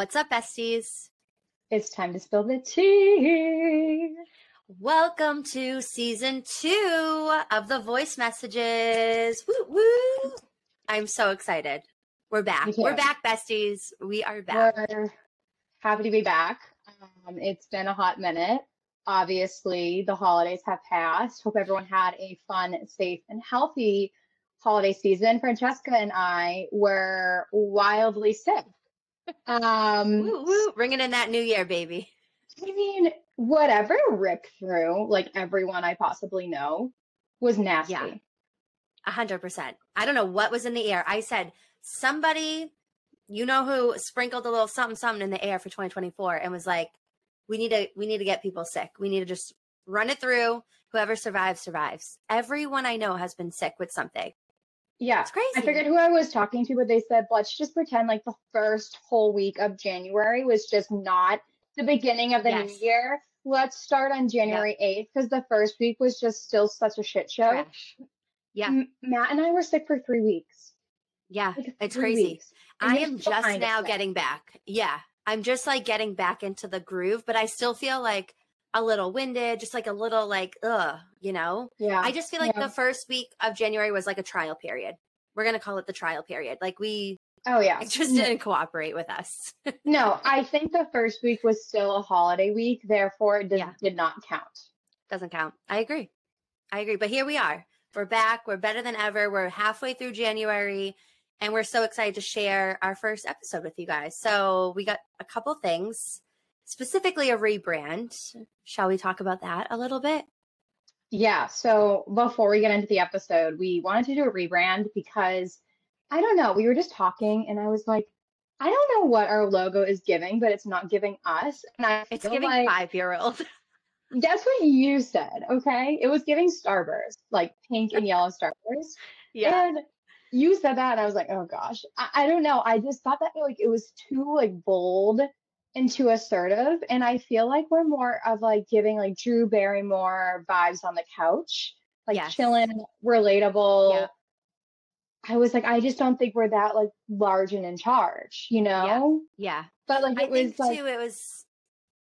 What's up, besties? It's time to spill the tea. Welcome to season two of the voice messages. Woo woo! I'm so excited. We're back. We're back, besties. We are back. We're happy to be back. Um, it's been a hot minute. Obviously, the holidays have passed. Hope everyone had a fun, safe, and healthy holiday season. Francesca and I were wildly sick. Um, Woo woo! Bringing in that new year, baby. I mean, whatever Rick threw, like everyone I possibly know, was nasty. Yeah. A hundred percent. I don't know what was in the air. I said somebody, you know who, sprinkled a little something something in the air for 2024 and was like, we need to we need to get people sick. We need to just run it through. Whoever survives survives. Everyone I know has been sick with something. Yeah. It's crazy. I forget who I was talking to, but they said, let's just pretend like the first whole week of January was just not the beginning of the new year. Let's start on January 8th because the first week was just still such a shit show. Trash. Yeah. M- Matt and I were sick for three weeks. Yeah. Like, It's crazy. weeks. I am just now getting back. Yeah. I'm just like getting back into the groove, but I still feel like a little winded, just like a little like, ugh, you know? Yeah. I just feel like Yeah. the first week of January was like a trial period. We're going to call it the trial period. Like we oh, yeah. it just didn't cooperate with us. No, I think the first week was still a holiday week. Therefore, it did, Yeah. did not count. Doesn't count. I agree. I agree. But here we are. We're back. We're better than ever. We're halfway through January and we're so excited to share our first episode with you guys. So we got a couple things, specifically a rebrand. Shall we talk about that a little bit? Yeah. So before we get into the episode, we wanted to do a rebrand because I don't know. We were just talking, and I was like, I don't know what our logo is giving, but it's not giving us. And I It's giving like five year old. that's what you said. Okay, it was giving Starburst, like pink and yellow Starburst. And you said that, and I was like, oh gosh, I, I don't know. I just thought that like it was too like bold and too assertive, and I feel like we're more of like giving like Drew Barrymore vibes on the couch, like Yes. chilling, relatable. Yeah. I was like, I just don't think we're that like large and in charge, you know. Yeah. yeah. But like I it was think like, too, it was,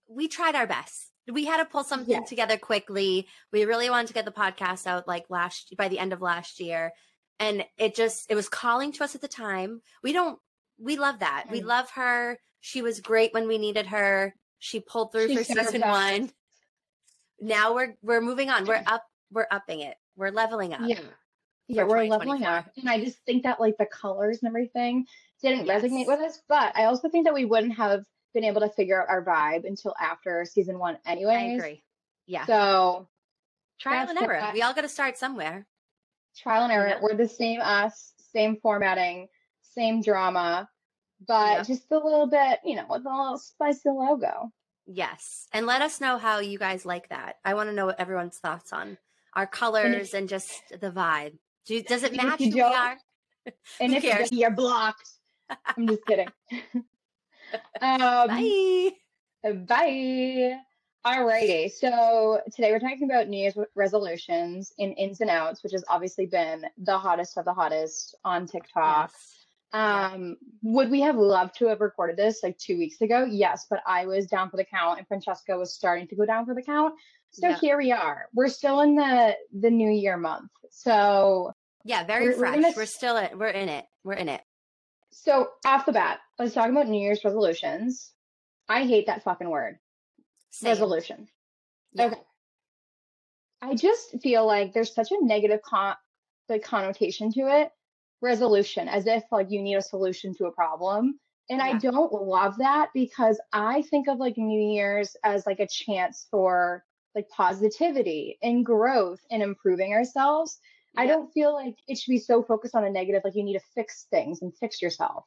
we tried our best. We had to pull something together quickly. We really wanted to get the podcast out like last, by the end of last year. And it just, it was calling to us at the time. We don't, we love that. We Mm. love her. She was great when we needed her. She pulled through She for season one. Now we're, we're moving on. We're up, we're upping it. We're leveling up. yeah, yeah, we're leveling up, and I just think that like the colors and everything didn't Yes. resonate with us. But I also think that we wouldn't have been able to figure out our vibe until after season one, anyway. I agree. Yeah. So Trial and error. We all got to start somewhere. trial and error. Yeah. We're the same us, same formatting, same drama, but Yep. just a little bit, you know, with a little spicy logo. Yes. And let us know how you guys like that. I want to know what everyone's thoughts on our colors and just the vibe. Do, does it match who we are? And Who if cares? you're blocked. I'm just kidding. um, Bye. Bye. Alrighty. So today we're talking about New Year's resolutions in ins and outs, which has obviously been the hottest of the hottest on TikTok. Yes. Um, would we have loved to have recorded this like two weeks ago? Yes, but I was down for the count and Francesca was starting to go down for the count. So Yeah. here we are. We're still in the the New Year month. So Yeah, very We're- we're fresh. gonna We're still in, we're in it. We're in it. so off the bat, let's talk about New Year's resolutions. I hate that fucking word. Same. Resolution. Yeah. Okay. I just feel like there's such a negative con- like connotation to it. Resolution, as if like you need a solution to a problem. And I don't love that because I think of like New Year's as like a chance for like positivity and growth and improving ourselves. I don't feel like it should be so focused on the negative, like you need to fix things and fix yourself.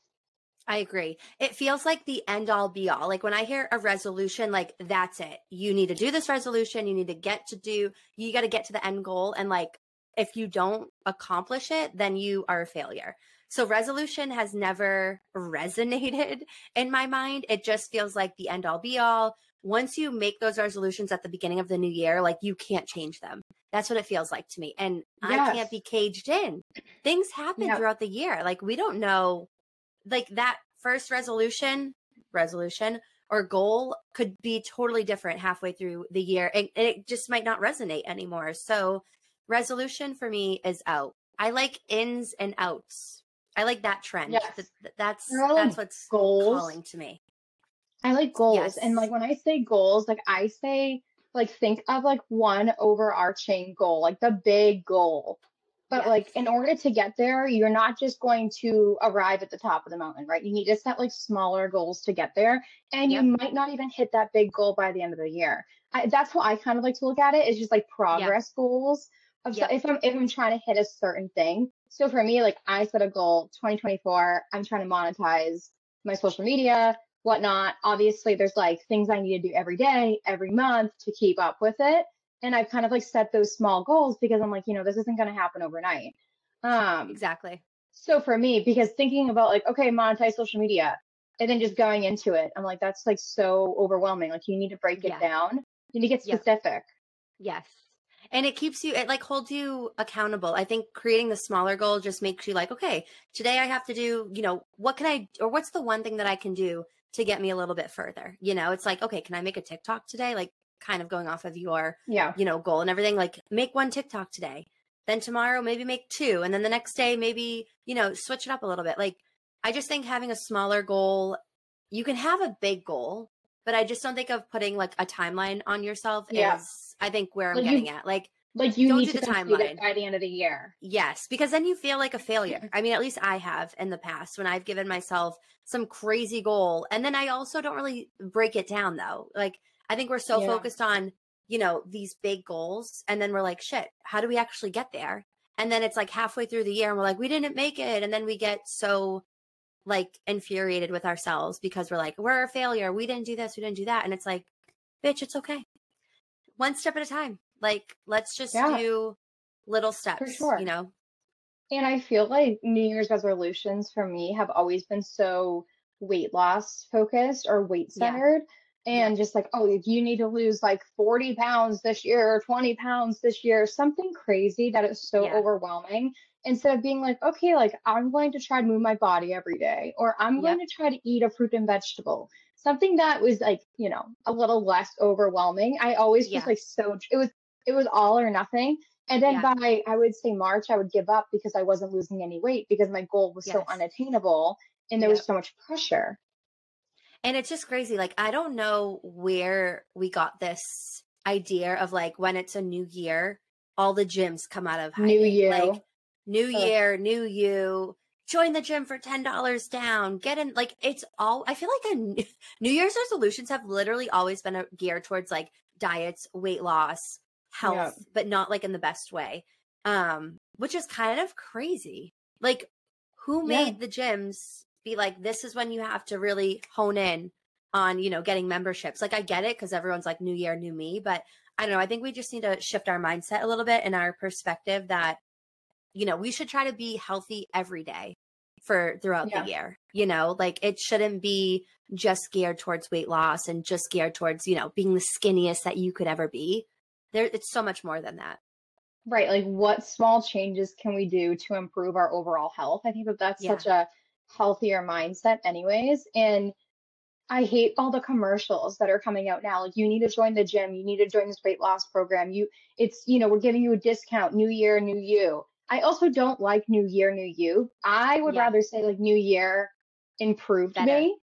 I agree. It feels like the end all be all. Like when I hear a resolution, like that's it. You need to do this resolution. You need to get to do, you got to get to the end goal. And like, if you don't accomplish it, then you are a failure. So resolution has never resonated in my mind. It just feels like the end all be all. Once you make those resolutions at the beginning of the new year, like you can't change them. That's what it feels like to me. And I can't be caged in. Things happen Yep. throughout the year. Like we don't know like that first resolution resolution or goal could be totally different halfway through the year and, and it just might not resonate anymore. So resolution for me is out. I like ins and outs. I like that trend. Yes. that's that's what's goals. calling to me. I like goals. Yes. And like when I say goals, like I say like think of like one overarching goal, like the big goal. But yes. like in order to get there, you're not just going to arrive at the top of the mountain, right? You need to set like smaller goals to get there. And yep. you might not even hit that big goal by the end of the year. I, that's how I kind of like to look at it. Is just like progress yep. goals of yep. if I'm if I'm trying to hit a certain thing. So for me, like I set a goal 2024. I'm trying to monetize my social media, whatnot. Obviously, there's like things I need to do every day, every month to keep up with it and I've kind of like set those small goals because I'm like, you know, this isn't going to happen overnight. Um, exactly. So for me, because thinking about like, okay, monetize social media and then just going into it, I'm like, that's like so overwhelming. Like you need to break it yeah. down. You need to get specific. Yes. And it keeps you, it like holds you accountable. I think creating the smaller goal just makes you like, okay, today I have to do, you know, what can I, or what's the one thing that I can do to get me a little bit further? You know, it's like, okay, can I make a TikTok today? Like, kind of going off of your yeah you know goal and everything like make one tiktok today then tomorrow maybe make two and then the next day maybe you know switch it up a little bit like i just think having a smaller goal you can have a big goal but i just don't think of putting like a timeline on yourself yeah. is i think where i'm like getting you, at like like you don't need do the timeline by the end of the year yes because then you feel like a failure i mean at least i have in the past when i've given myself some crazy goal and then i also don't really break it down though like I think we're so yeah. focused on, you know, these big goals. And then we're like, shit, how do we actually get there? And then it's like halfway through the year and we're like, we didn't make it. And then we get so like infuriated with ourselves because we're like, we're a failure. We didn't do this. We didn't do that. And it's like, bitch, it's okay. One step at a time. Like, let's just yeah. do little steps, sure. you know? And I feel like New Year's resolutions for me have always been so weight loss focused or weight centered. Yeah and just like, oh, you need to lose like 40 pounds this year or 20 pounds this year, something crazy that is so yeah. overwhelming. Instead of being like, okay, like I'm going to try to move my body every day, or I'm going to try to eat a fruit and vegetable, something that was like, you know, a little less overwhelming. I always yeah. was like so, it was, it was all or nothing. And then yeah. by, I would say March, I would give up because I wasn't losing any weight because my goal was yes. so unattainable and there was so much pressure. And it's just crazy. Like, I don't know where we got this idea of like when it's a new year, all the gyms come out of hiding. New year. Like, new year, new you. Join the gym for $10 down. Get in. Like, it's all, I feel like a, New Year's resolutions have literally always been a, geared towards like diets, weight loss, health, yeah. but not like in the best way. Um, which is kind of crazy. Like, who made yeah. the gyms be like, this is when you have to really hone in on, you know, getting memberships. Like I get it because everyone's like new year, new me, but I don't know. I think we just need to shift our mindset a little bit and our perspective that, you know, we should try to be healthy every day for throughout yeah. the year. You know, like it shouldn't be just geared towards weight loss and just geared towards, you know, being the skinniest that you could ever be. There it's so much more than that. Right. Like what small changes can we do to improve our overall health? I think that that's yeah. such a healthier mindset anyways and I hate all the commercials that are coming out now. Like you need to join the gym, you need to join this weight loss program. You it's, you know, we're giving you a discount, new year, new you. I also don't like new year, new you. I would yeah. rather say like new year improved better. me.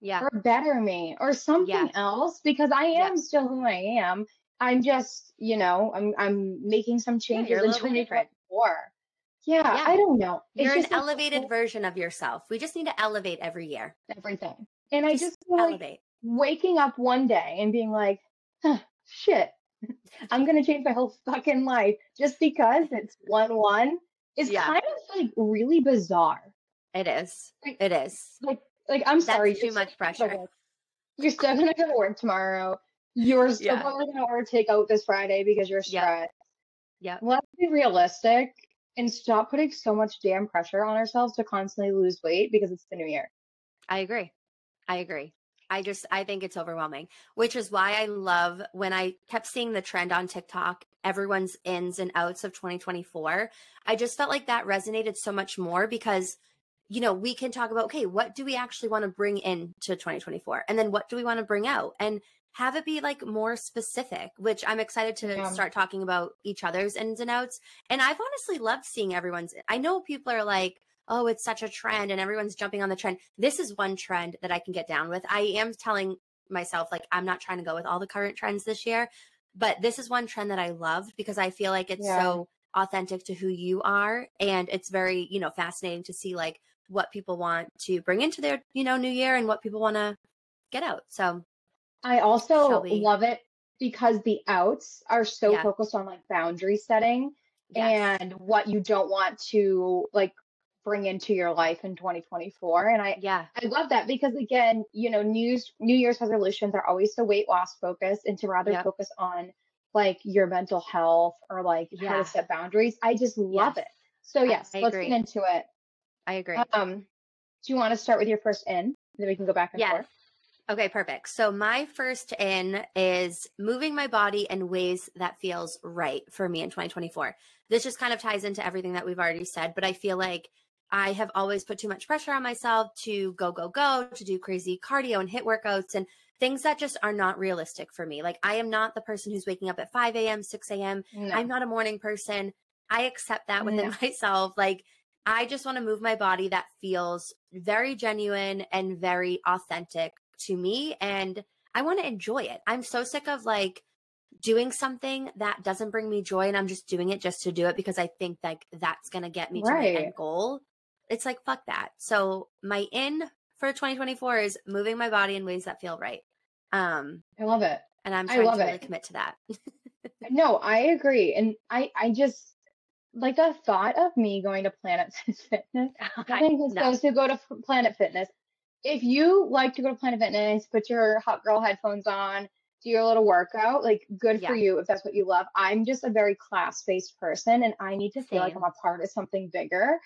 Yeah. Or better me or something yeah. else because I am yeah. still who I am. I'm just, you know, I'm I'm making some changes yeah, in 2024. Yeah, yeah, I don't know. It's You're an elevated like, version of yourself. We just need to elevate every year. Everything. And I just, elevate. Like waking up one day and being like, huh, shit, I'm gonna change my whole fucking life just because it's one one is yeah. kind of like really bizarre. It is. Like, it is. Like like I'm That's sorry. Too much pressure. You're still gonna go to work tomorrow. You're still yeah. probably gonna order takeout this Friday because you're stressed. Yeah. Let's be realistic and stop putting so much damn pressure on ourselves to constantly lose weight because it's the new year. I agree. I agree. I just I think it's overwhelming, which is why I love when I kept seeing the trend on TikTok, everyone's ins and outs of 2024. I just felt like that resonated so much more because you know, we can talk about, okay, what do we actually want to bring in to 2024? And then what do we want to bring out? And have it be like more specific, which I'm excited to yeah. start talking about each other's ins and outs. And I've honestly loved seeing everyone's. I know people are like, oh, it's such a trend and everyone's jumping on the trend. This is one trend that I can get down with. I am telling myself, like, I'm not trying to go with all the current trends this year, but this is one trend that I love because I feel like it's yeah. so authentic to who you are. And it's very, you know, fascinating to see like what people want to bring into their, you know, new year and what people want to get out. So I also love it because the outs are so yeah. focused on like boundary setting yes. and what you don't want to like bring into your life in 2024 and i yeah i love that because again you know new new year's resolutions are always to weight loss focus and to rather yep. focus on like your mental health or like yeah. how to set boundaries i just love yes. it so yes I, I let's agree. get into it i agree um do you want to start with your first in then we can go back and forth Okay, perfect. So my first in is moving my body in ways that feels right for me in 2024. This just kind of ties into everything that we've already said, but I feel like I have always put too much pressure on myself to go, go, go, to do crazy cardio and HIIT workouts and things that just are not realistic for me. Like, I am not the person who's waking up at 5 a.m., 6 a.m. No. I'm not a morning person. I accept that within no. myself. Like, I just want to move my body that feels very genuine and very authentic to me. And I want to enjoy it. I'm so sick of like, doing something that doesn't bring me joy and I'm just doing it just to do it because I think like that's going to get me right. to my end goal it's like fuck that. So my in for 2024 is moving my body in ways that feel right. Um I love it. And I'm trying to really commit to that. no, I agree. And I I just like the thought of me going to Planet Fitness. I think it's supposed to go to Planet Fitness. If you like to go to Planet Fitness, put your hot girl headphones on, do your little workout, like good yeah. for you if that's what you love. I'm just a very class based person and I need to feel Same. like I'm a part of something bigger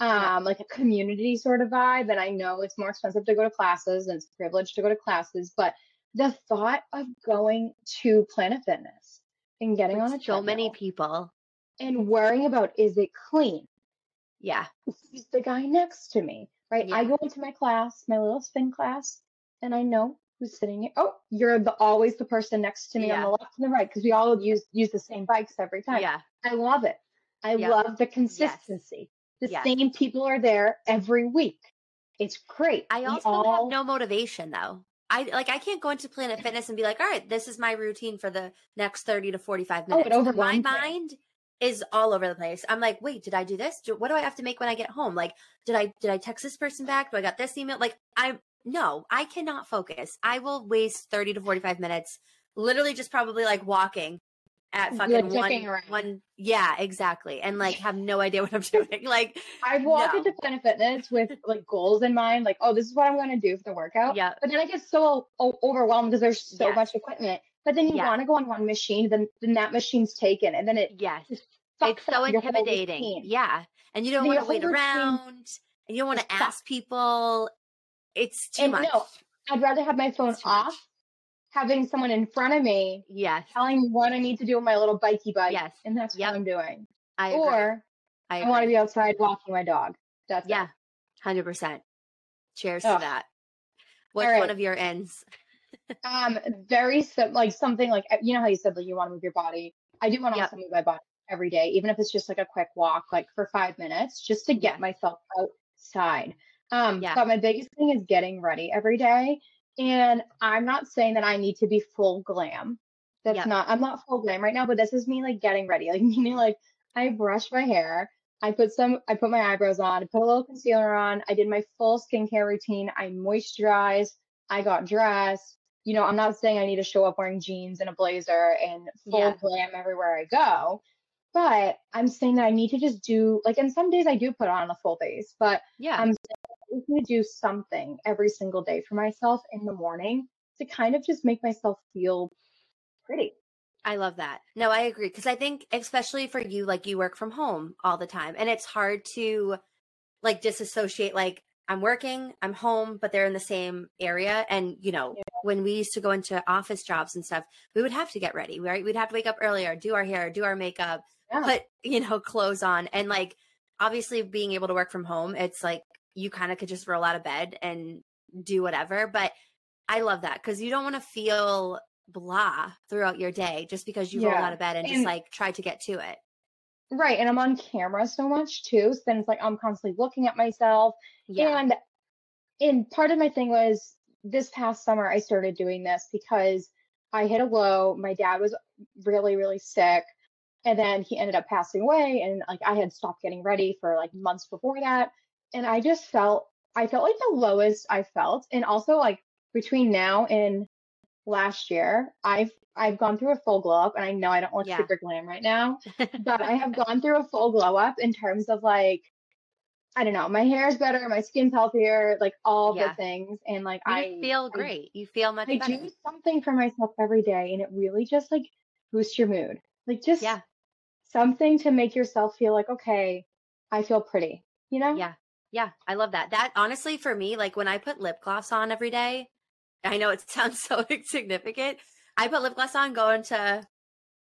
um, like a community sort of vibe. And I know it's more expensive to go to classes and it's a privilege to go to classes, but the thought of going to Planet Fitness and getting on a so many people and worrying about is it clean? Yeah. Who's the guy next to me? Right. Yeah. I go into my class, my little spin class, and I know who's sitting here. Oh, you're the always the person next to me yeah. on the left and the right because we all use use the same bikes every time. Yeah. I love it. I love the consistency. The yes. same people are there every week. It's great. I also all... have no motivation though. I like I can't go into Planet Fitness and be like, all right, this is my routine for the next 30 to 45 minutes. Oh, my mind is all over the place. I'm like, wait, did I do this? what do I have to make when I get home? Like, did I did I text this person back? Do I got this email? Like, I no, I cannot focus. I will waste 30 to 45 minutes literally just probably like walking at fucking one, one, yeah, exactly, and like have no idea what I'm doing. Like I walk no. into Planet Fitness with like goals in mind, like oh, this is what I'm going to do for the workout. Yeah, but then I get so overwhelmed because there's so much equipment. But then you yeah. want to go on one machine, then then that machine's taken, and then it yes, it's so intimidating. Yeah, and you don't want to wait around, and you don't want to ask people. It's too and much. No, I'd rather have my phone off having someone in front of me yes. telling me what i need to do with my little bikey bike yes. and that's yep. what i'm doing. I or i, I want to be outside walking my dog. That's yeah. It. 100% cheers oh. to that. What's right. one of your ends? Um very sim- like something like you know how you said like you want to move your body? I do want to yep. also move my body every day even if it's just like a quick walk like for five minutes just to get myself outside. Um yeah. but my biggest thing is getting ready every day and I'm not saying that I need to be full glam. That's yep. not, I'm not full glam right now, but this is me like getting ready. Like, meaning like I brush my hair. I put some, I put my eyebrows on, I put a little concealer on. I did my full skincare routine. I moisturized. I got dressed. You know, I'm not saying I need to show up wearing jeans and a blazer and full yeah. glam everywhere I go, but I'm saying that I need to just do like, and some days I do put on a full face, but yeah, I'm to do something every single day for myself in the morning to kind of just make myself feel pretty. I love that. No, I agree. Cause I think, especially for you, like you work from home all the time and it's hard to like disassociate, like, I'm working, I'm home, but they're in the same area. And, you know, yeah. when we used to go into office jobs and stuff, we would have to get ready, right? We'd have to wake up earlier, do our hair, do our makeup, yeah. put, you know, clothes on. And like, obviously being able to work from home, it's like you kind of could just roll out of bed and do whatever. But I love that because you don't want to feel blah throughout your day just because you yeah. rolled out of bed and, and just like tried to get to it. Right. And I'm on camera so much too. So then it's like I'm constantly looking at myself. Yeah. And and part of my thing was this past summer I started doing this because I hit a low. My dad was really, really sick. And then he ended up passing away. And like I had stopped getting ready for like months before that. And I just felt I felt like the lowest I felt. And also like between now and last year, I've I've gone through a full glow up, and I know I don't look yeah. super glam right now, but I have gone through a full glow up in terms of like I don't know, my hair is better, my skin's healthier, like all yeah. the things, and like you I feel great. I, you feel much. I better. do something for myself every day, and it really just like boosts your mood. Like just yeah. something to make yourself feel like okay, I feel pretty. You know? Yeah, yeah, I love that. That honestly, for me, like when I put lip gloss on every day, I know it sounds so insignificant. I put lip gloss on going to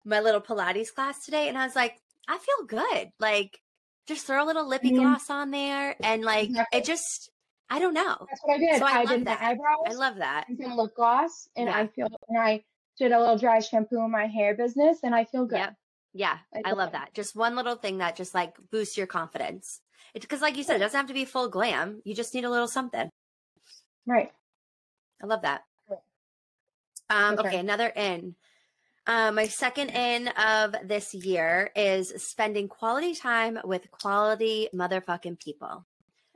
my little Pilates class today, and I was like, I feel good. Like, just throw a little lippy mm-hmm. gloss on there, and like, exactly. it just, I don't know. That's what I did. So I, I did that. eyebrows. I love that. And some lip gloss, and yeah. I feel, and I did a little dry shampoo in my hair business, and I feel good. Yep. Yeah, I, I love that. Just one little thing that just like boosts your confidence. It's because, like you said, it doesn't have to be full glam. You just need a little something. Right. I love that. Um, okay. okay, another in. Uh, my second in of this year is spending quality time with quality motherfucking people.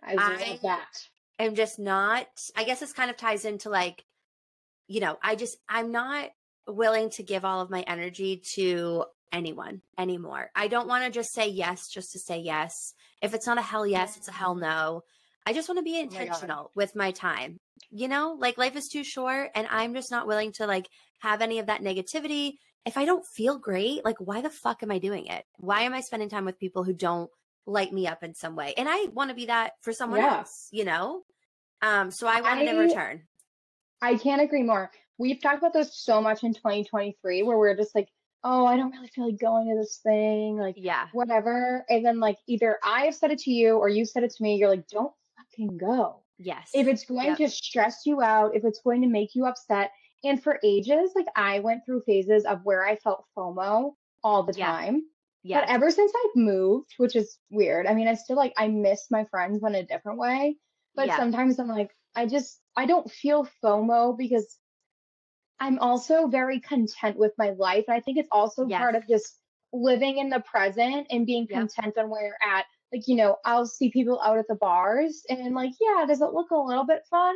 I love I that. am just not, I guess this kind of ties into like, you know, I just, I'm not willing to give all of my energy to anyone anymore. I don't want to just say yes just to say yes. If it's not a hell yes, it's a hell no. I just want to be intentional oh my with my time. You know, like life is too short and I'm just not willing to like have any of that negativity. If I don't feel great, like why the fuck am I doing it? Why am I spending time with people who don't light me up in some way? And I want to be that for someone yeah. else, you know? Um so I want I, in return. I can't agree more. We've talked about this so much in 2023 where we're just like oh, I don't really feel like going to this thing, like, yeah, whatever. And then, like, either I have said it to you or you said it to me. You're like, don't fucking go. Yes. If it's going yep. to stress you out, if it's going to make you upset. And for ages, like, I went through phases of where I felt FOMO all the yeah. time. Yeah. But ever since I've moved, which is weird, I mean, I still like, I miss my friends in a different way. But yeah. sometimes I'm like, I just, I don't feel FOMO because I'm also very content with my life. And I think it's also yes. part of just living in the present and being yep. content on where you're at. Like, you know, I'll see people out at the bars and like, yeah, does it look a little bit fun?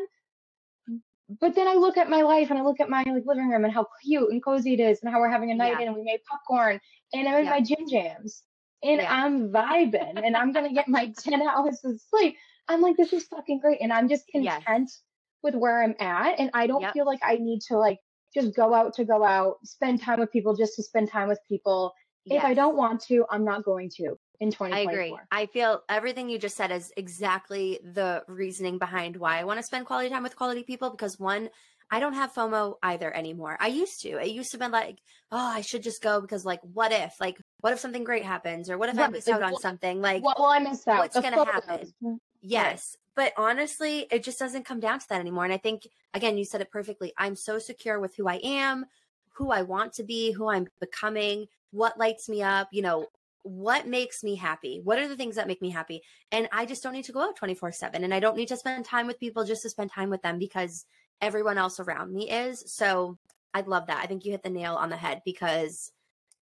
But then I look at my life and I look at my like living room and how cute and cozy it is and how we're having a night yeah. in and we made popcorn and I'm in my gym jams and yeah. I'm vibing and I'm gonna get my 10 hours of sleep. I'm like, this is fucking great. And I'm just content yes. with where I'm at. And I don't yep. feel like I need to like just go out to go out, spend time with people just to spend time with people. Yes. If I don't want to, I'm not going to in 2024. I agree. I feel everything you just said is exactly the reasoning behind why I want to spend quality time with quality people because one, I don't have FOMO either anymore. I used to. It used to be like, oh, I should just go because like what if? Like what if something great happens or what if right. I miss out on something? Like what will I miss out? What's going to happen? Yes. But honestly, it just doesn't come down to that anymore. And I think, again, you said it perfectly. I'm so secure with who I am, who I want to be, who I'm becoming, what lights me up, you know, what makes me happy? What are the things that make me happy? And I just don't need to go out 24 7. And I don't need to spend time with people just to spend time with them because everyone else around me is. So I love that. I think you hit the nail on the head because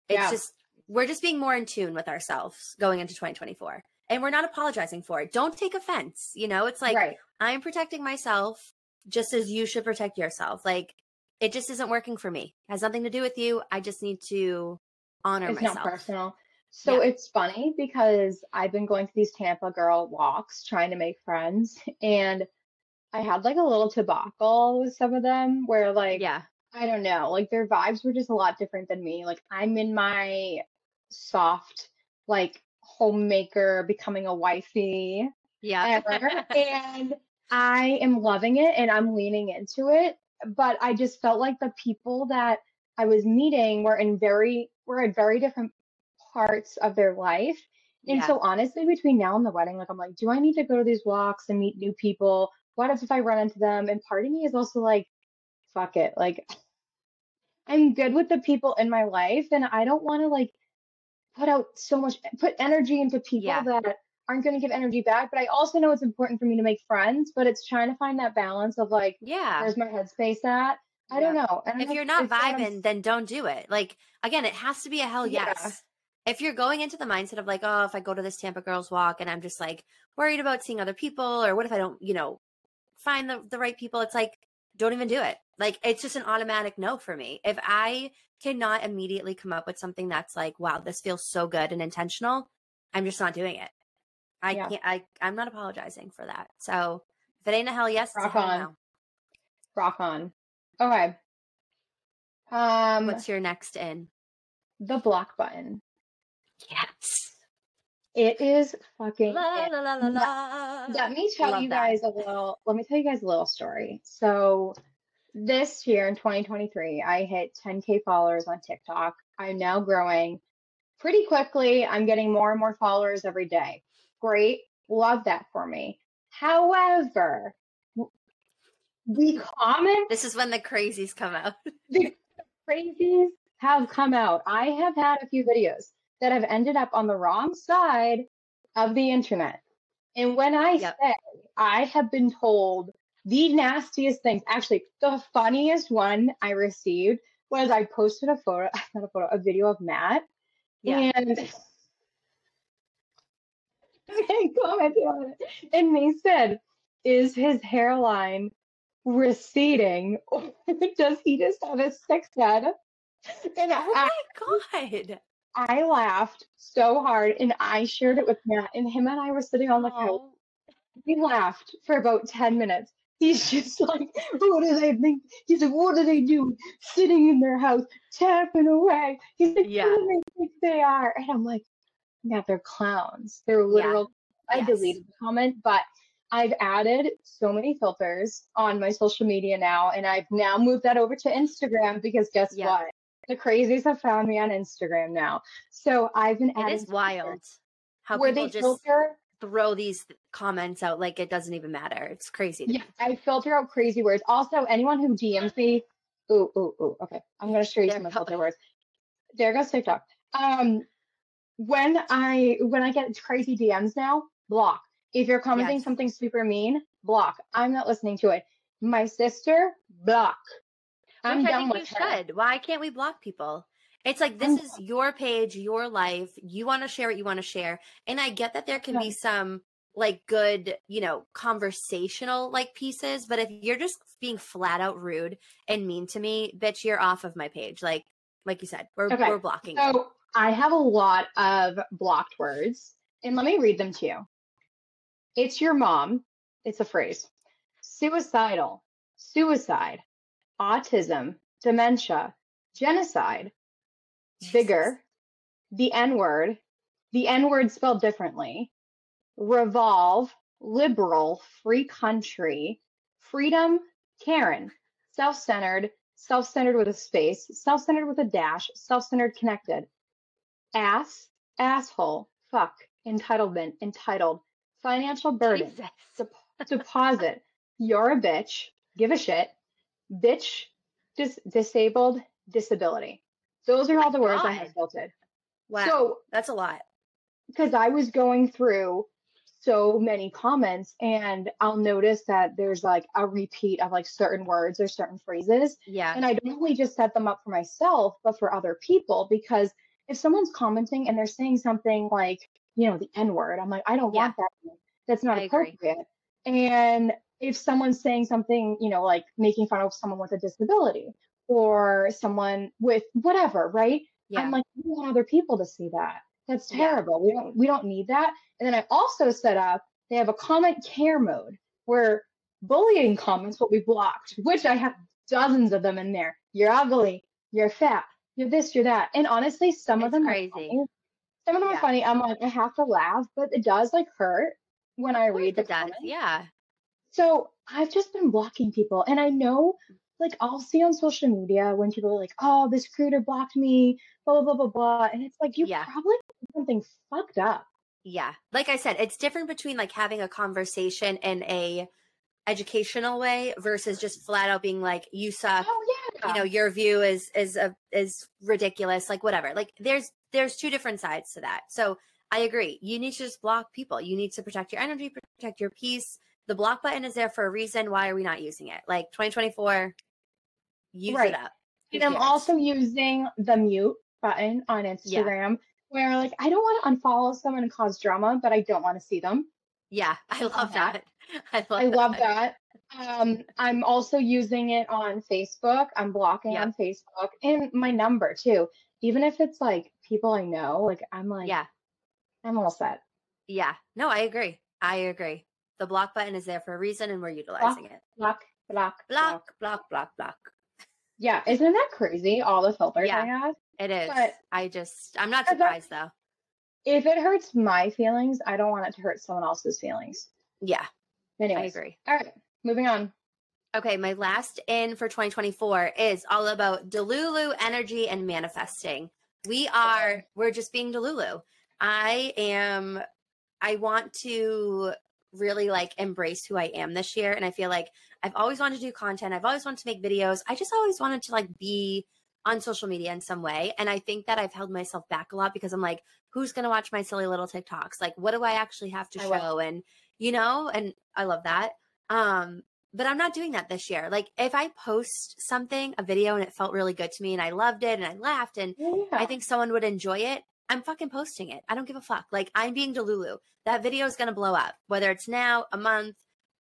it's yeah. just, we're just being more in tune with ourselves going into 2024 and we're not apologizing for it. Don't take offense. You know, it's like right. I'm protecting myself just as you should protect yourself. Like it just isn't working for me. It has nothing to do with you. I just need to honor it's myself. It's not personal. So yeah. it's funny because I've been going to these Tampa girl walks trying to make friends and I had like a little debacle with some of them where like yeah I don't know like their vibes were just a lot different than me like I'm in my soft like homemaker, becoming a wifey. Yeah. and I am loving it and I'm leaning into it. But I just felt like the people that I was meeting were in very were at very different parts of their life. And yeah. so honestly, between now and the wedding, like I'm like, do I need to go to these walks and meet new people? What if I run into them? And part of me is also like, fuck it. Like I'm good with the people in my life and I don't want to like put out so much put energy into people yeah. that aren't going to give energy back. But I also know it's important for me to make friends, but it's trying to find that balance of like, yeah, where's my headspace at? I yeah. don't know. And if you're not vibing, then don't do it. Like again, it has to be a hell yes. Yeah. If you're going into the mindset of like, oh, if I go to this Tampa Girls Walk and I'm just like worried about seeing other people, or what if I don't, you know, find the the right people? It's like, don't even do it. Like it's just an automatic no for me. If I cannot immediately come up with something that's like, wow, this feels so good and intentional, I'm just not doing it. I yeah. can't. I I'm not apologizing for that. So if it ain't a hell yes, rock on. No. Rock on. Okay. Um, what's your next in? The block button. Yes. It is fucking. La, la, la, la, la. Let me tell you guys that. a little. Let me tell you guys a little story. So, this year in 2023, I hit 10k followers on TikTok. I'm now growing pretty quickly. I'm getting more and more followers every day. Great. Love that for me. However, the comment. This is when the crazies come out. the crazies have come out. I have had a few videos that have ended up on the wrong side of the internet. And when I yep. say I have been told the nastiest things, actually, the funniest one I received was I posted a photo, not a photo, a video of Matt. Yeah. And and commented on it. And they said, Is his hairline receding or does he just have a six head? And oh I, my God. I laughed so hard and I shared it with Matt, and him and I were sitting on the couch. We laughed for about 10 minutes. He's just like, what do they think? He's like, what do they do? Sitting in their house, tapping away. He's like, yeah. who do they think they are? And I'm like, yeah, they're clowns. They're literal. Yeah. I yes. deleted the comment, but I've added so many filters on my social media now, and I've now moved that over to Instagram because guess yeah. what? The crazies have found me on Instagram now. So I've been adding. It is wild how where they just filter throw these comments out like it doesn't even matter. It's crazy. Yeah, me. I filter out crazy words. Also, anyone who DMs me, ooh, ooh, ooh. Okay, I'm gonna show you there some filter words. There goes TikTok. Um, when I when I get crazy DMs now, block. If you're commenting yes. something super mean, block. I'm not listening to it. My sister, block. I'm Which done with you her. should. Why can't we block people? It's like this I'm, is your page, your life. You want to share what you want to share. And I get that there can yeah. be some like good, you know, conversational like pieces, but if you're just being flat out rude and mean to me, bitch, you're off of my page. Like like you said, we're okay. we're blocking. So you. I have a lot of blocked words, and let me read them to you. It's your mom. It's a phrase. Suicidal, suicide, autism, dementia, genocide, vigor, the N word, the N word spelled differently, revolve, liberal, free country, freedom, Karen, self centered, self centered with a space, self centered with a dash, self centered connected, ass, asshole, fuck, entitlement, entitled, financial burden, deposit, you're a bitch, give a shit, bitch, dis- disabled, disability. Those are all the words I have filtered. Wow. So that's a lot. Because I was going through so many comments and I'll notice that there's like a repeat of like certain words or certain phrases. Yeah. And I don't only just set them up for myself, but for other people because if someone's commenting and they're saying something like, you know, the N word, I'm like, I don't yeah. want that. That's not I appropriate. Agree. And if someone's saying something, you know, like making fun of someone with a disability or someone with whatever, right? Yeah. I'm like, we want other people to see that. That's terrible. Yeah. We don't we don't need that. And then I also set up they have a comment care mode where bullying comments will be blocked, which I have dozens of them in there. You're ugly, you're fat, you're this, you're that. And honestly, some it's of them crazy. Are funny. Some of them yeah. are funny. I'm like, I have to laugh, but it does like hurt when I read the comments. Yeah. So I've just been blocking people, and I know like I'll see on social media when people are like, "Oh, this creator blocked me," blah blah blah blah blah, and it's like you yeah. probably something fucked up. Yeah. Like I said, it's different between like having a conversation in a educational way versus just flat out being like you suck. Oh yeah. You know, your view is is a is ridiculous, like whatever. Like there's there's two different sides to that. So I agree. You need to just block people. You need to protect your energy, protect your peace. The block button is there for a reason. Why are we not using it? Like 2024, use right. it up. and I'm also using the mute button on Instagram yeah. where like I don't want to unfollow someone and cause drama, but I don't want to see them. Yeah, I love that. I love, I love that. Um, I'm also using it on Facebook. I'm blocking yep. on Facebook and my number too. Even if it's like people I know, like I'm like, yeah, I'm all set. Yeah, no, I agree. I agree. The block button is there for a reason and we're utilizing block, it. Block, block, block, block, block, block. Yeah, isn't that crazy? All the filters yeah, I have. It is. But I just, I'm not surprised though. If it hurts my feelings, I don't want it to hurt someone else's feelings. Yeah. Anyways, I agree. All right, moving on. Okay, my last in for 2024 is all about Delulu energy and manifesting. We are, we're just being Delulu. I am, I want to really like embrace who I am this year. And I feel like I've always wanted to do content. I've always wanted to make videos. I just always wanted to like be on social media in some way. And I think that I've held myself back a lot because I'm like, who's going to watch my silly little TikToks? Like, what do I actually have to show? And, you know, and I love that. Um, but I'm not doing that this year. Like if I post something, a video, and it felt really good to me and I loved it and I laughed and yeah. I think someone would enjoy it, I'm fucking posting it. I don't give a fuck. Like I'm being Delulu. That video is going to blow up, whether it's now, a month,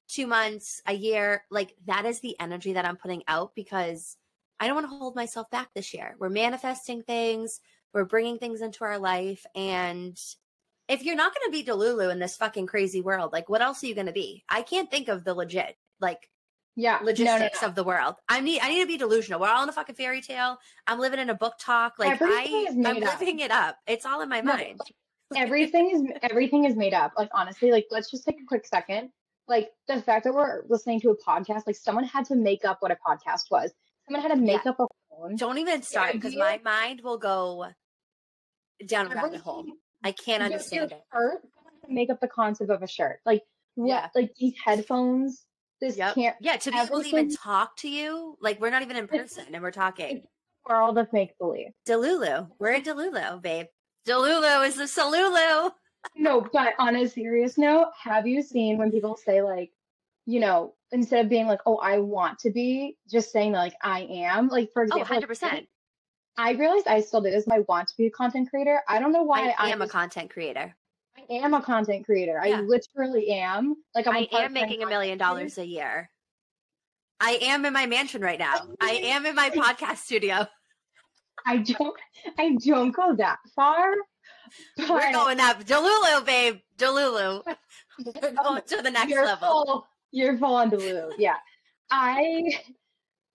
two months, a year. Like that is the energy that I'm putting out because I don't want to hold myself back this year. We're manifesting things, we're bringing things into our life. And if you're not going to be Delulu in this fucking crazy world, like what else are you going to be? I can't think of the legit, like, yeah logistics no, no, no. of the world. I need I need to be delusional. We're all in a fucking fairy tale. I'm living in a BookTok. Like I I'm up. living it up. It's all in my mind. everything is everything is made up. Like honestly, like let's just take a quick second. Like the fact that we're listening to a podcast, like someone had to make up what a podcast was. Someone had to make yeah. up a phone. Don't even start because my mind will go down a rabbit hole. I can't understand it. Shirt, make up the concept of a shirt. Like what? Yeah. Like these headphones this yep. can't. Yeah, to be able to even talk to you, like we're not even in person and we're talking. World of make believe. Delulu, we're in Delulu, babe. Delulu is the Solulu. No, but on a serious note, have you seen when people say like, you know, instead of being like, "Oh, I want to be," just saying like, "I am." Like for oh, example, 100 percent. I realized I still do this. I want to be a content creator. I don't know why I am a content creator. I am a content creator. Yeah. I literally am. Like I'm I am making a million dollars a year. I am in my mansion right now. I am in my podcast studio. I don't I don't go that far. We're going up. Delulu, babe. Delulu. We're oh, going to the next you're level. Full, you're full on Delulu. Yeah. I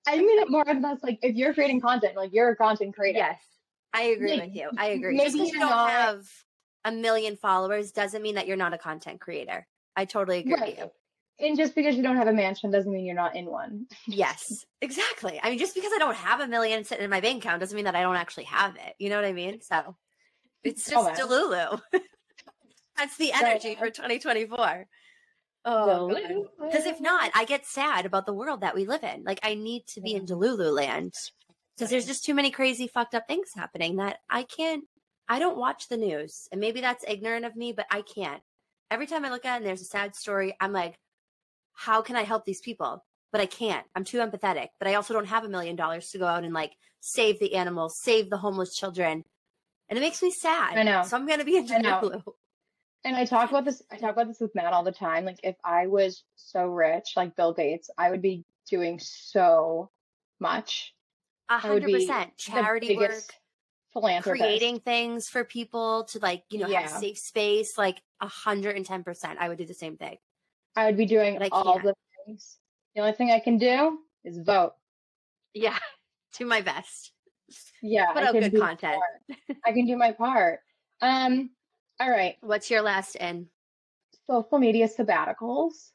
I mean it more or less like if you're creating content, like you're a content creator. Yes. I agree with you. I agree. Maybe you don't not, have a million followers doesn't mean that you're not a content creator. I totally agree right. with you. And just because you don't have a mansion doesn't mean you're not in one. yes, exactly. I mean, just because I don't have a million sitting in my bank account doesn't mean that I don't actually have it. You know what I mean? So it's oh, just oh, Delulu. That's the energy right. for 2024. Oh, because if not, I get sad about the world that we live in. Like, I need to be in Delulu land because there's just too many crazy, fucked up things happening that I can't I don't watch the news. And maybe that's ignorant of me, but I can't. Every time I look at it and there's a sad story, I'm like, how can I help these people? But I can't. I'm too empathetic. But I also don't have a million dollars to go out and like save the animals, save the homeless children. And it makes me sad. I know. So I'm gonna be in Honolulu. And I talk about this I talk about this with Matt all the time. Like if I was so rich, like Bill Gates, I would be doing so much. A hundred percent. Charity work philanthropist. creating things for people to like you know yeah. have a safe space like 110% i would do the same thing. I would be doing all the things. The only thing i can do is vote. Yeah do my best. Yeah put out good content. i can do my part. Um all right. What's your last in social media sabbaticals.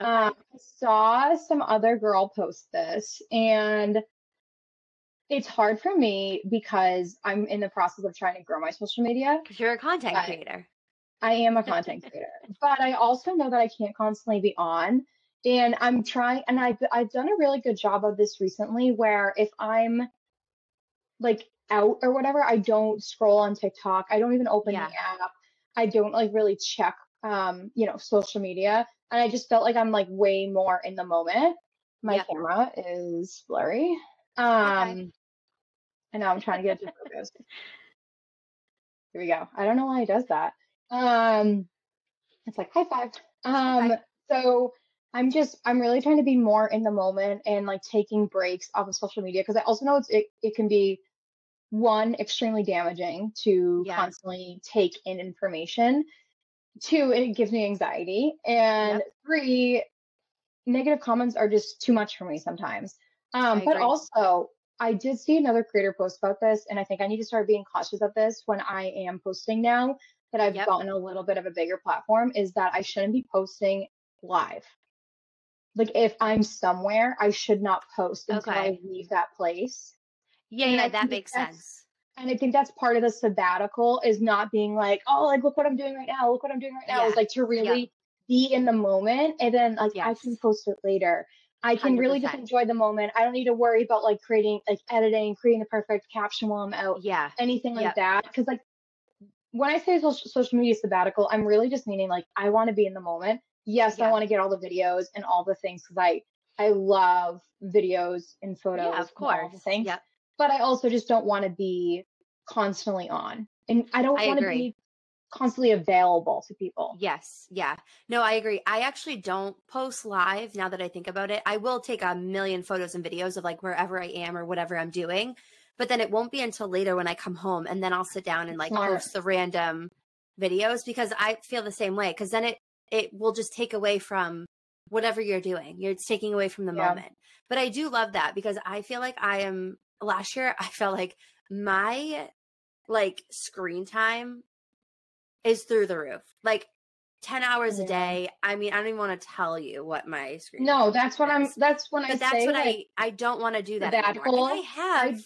Okay. um, I saw some other girl post this and it's hard for me because I'm in the process of trying to grow my social media. Because you're a content creator. I am a content creator, but I also know that I can't constantly be on. And I'm trying, and I've, I've done a really good job of this recently where if I'm like out or whatever, I don't scroll on TikTok. I don't even open yeah. the app. I don't like really check, um, you know, social media. And I just felt like I'm like way more in the moment. My yep. camera is blurry. Um, okay. and now I'm trying to get it to focus. Here we go. I don't know why he does that. Um, it's like high five. Um, so I'm just I'm really trying to be more in the moment and like taking breaks off of social media because I also know it's it, it can be one extremely damaging to yeah. constantly take in information. Two, it gives me anxiety. And yep. three, negative comments are just too much for me sometimes. Um, but also I did see another creator post about this, and I think I need to start being cautious of this when I am posting now that I've yep. gotten a little bit of a bigger platform is that I shouldn't be posting live like if I'm somewhere, I should not post until okay. I leave that place. Yeah, and yeah, that makes sense. And I think that's part of the sabbatical is not being like, oh, like look what I'm doing right now, look what I'm doing right now. Yeah. Is like to really yeah. be in the moment and then like yes. I can post it later. I can 100%. really just enjoy the moment. I don't need to worry about like creating, like editing, creating the perfect caption while I'm out. Yeah. Anything like that. Cause like when I say social, social media sabbatical, I'm really just meaning like I want to be in the moment yes, yeah. I want to get all the videos and all the things because I I love videos and photos. Yeah, of course. all the things. Yep. But I also just don't want to be constantly on. And I don't want to be constantly available to people. Yes. Yeah. No, I agree. I actually don't post live now that I think about it. I will take a million photos and videos of like wherever I am or whatever I'm doing. But then it won't be until later when I come home and then I'll sit down and like Smart. post the random videos because I feel the same way. Because then it it will just take away from whatever you're doing. You're taking away from the yeah. moment. But I do love that because I feel like I am last year I felt like my like screen time is through the roof. Like 10 hours yeah. a day. I mean, I don't even want to tell you what my screen No, that's what is. I'm that's when but I that's what I I don't want to do that anymore. I have